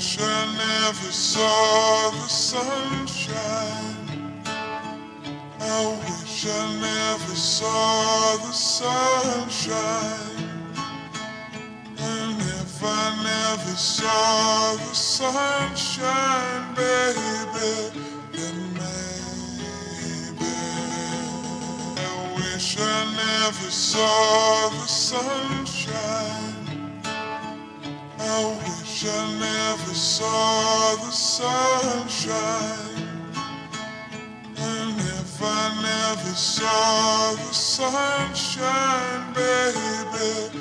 wish I never saw the sunshine. I wish I never saw the sunshine. And if I never saw the sunshine, baby, then maybe I wish I never saw the sunshine. I wish I never saw the sunshine. And if I never saw the sunshine, baby,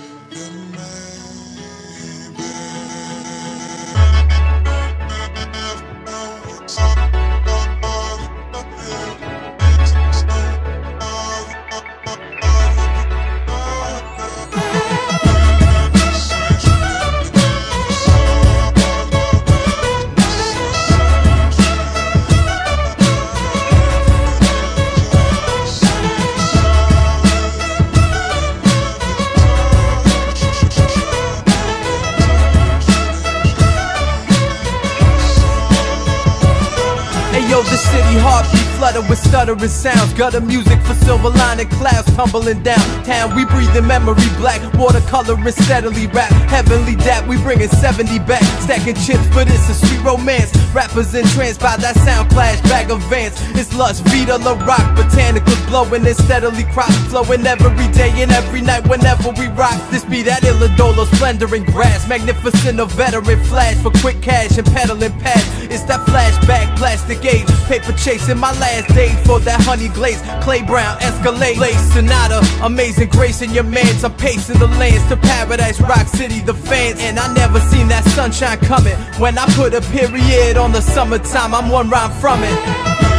city heartbeat flutter with stuttering sounds. Gutter music for silver lining clouds tumbling down. Town we breathe in memory black. Watercoloring steadily rap. Heavenly dap, we bringing 70 back. Stacking chips, but it's a sweet romance. Rappers entranced by that sound clash. Bag of vans. It's lush, Vita La Rock. Botanicals blowing and steadily crops flowing every day and every night whenever we rock. This be that Illidolo splendor in grass. Magnificent, a veteran flash for quick cash and peddling past. It's that flashback, plastic age, paper chasing my last day for that honey glaze. Clay Brown, Escalade, Lace Sonata, amazing grace in your mans. I'm pacing the lands to paradise, Rock City, the fans. And I never seen that sunshine coming. When I put a period on the summertime, I'm one rhyme from it.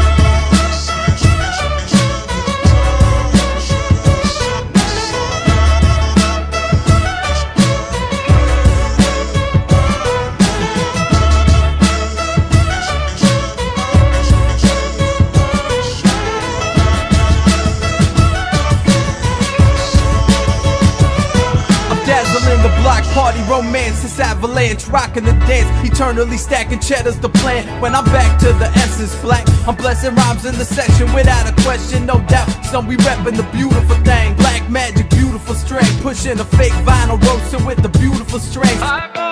Party romance. It's avalanche, rocking the dance. Eternally stacking cheddars the plan. When I'm back to the essence black, I'm blessing rhymes in the section without a question, no doubt. Some we reppin' the beautiful thing. Black magic, beautiful strength. Pushing a fake vinyl roasting with the beautiful strength.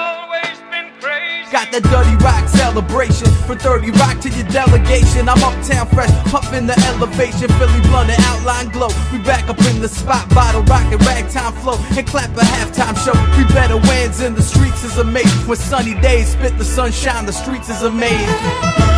Got that dirty rock celebration from 30 Rock to your delegation. I'm uptown fresh, puffin' the elevation. Philly blunt and outline glow. We back up in the spot, bottle rockin' ragtime flow and clap a halftime show. We better wins in the streets is amazing. When sunny days spit the sunshine, the streets is amazing.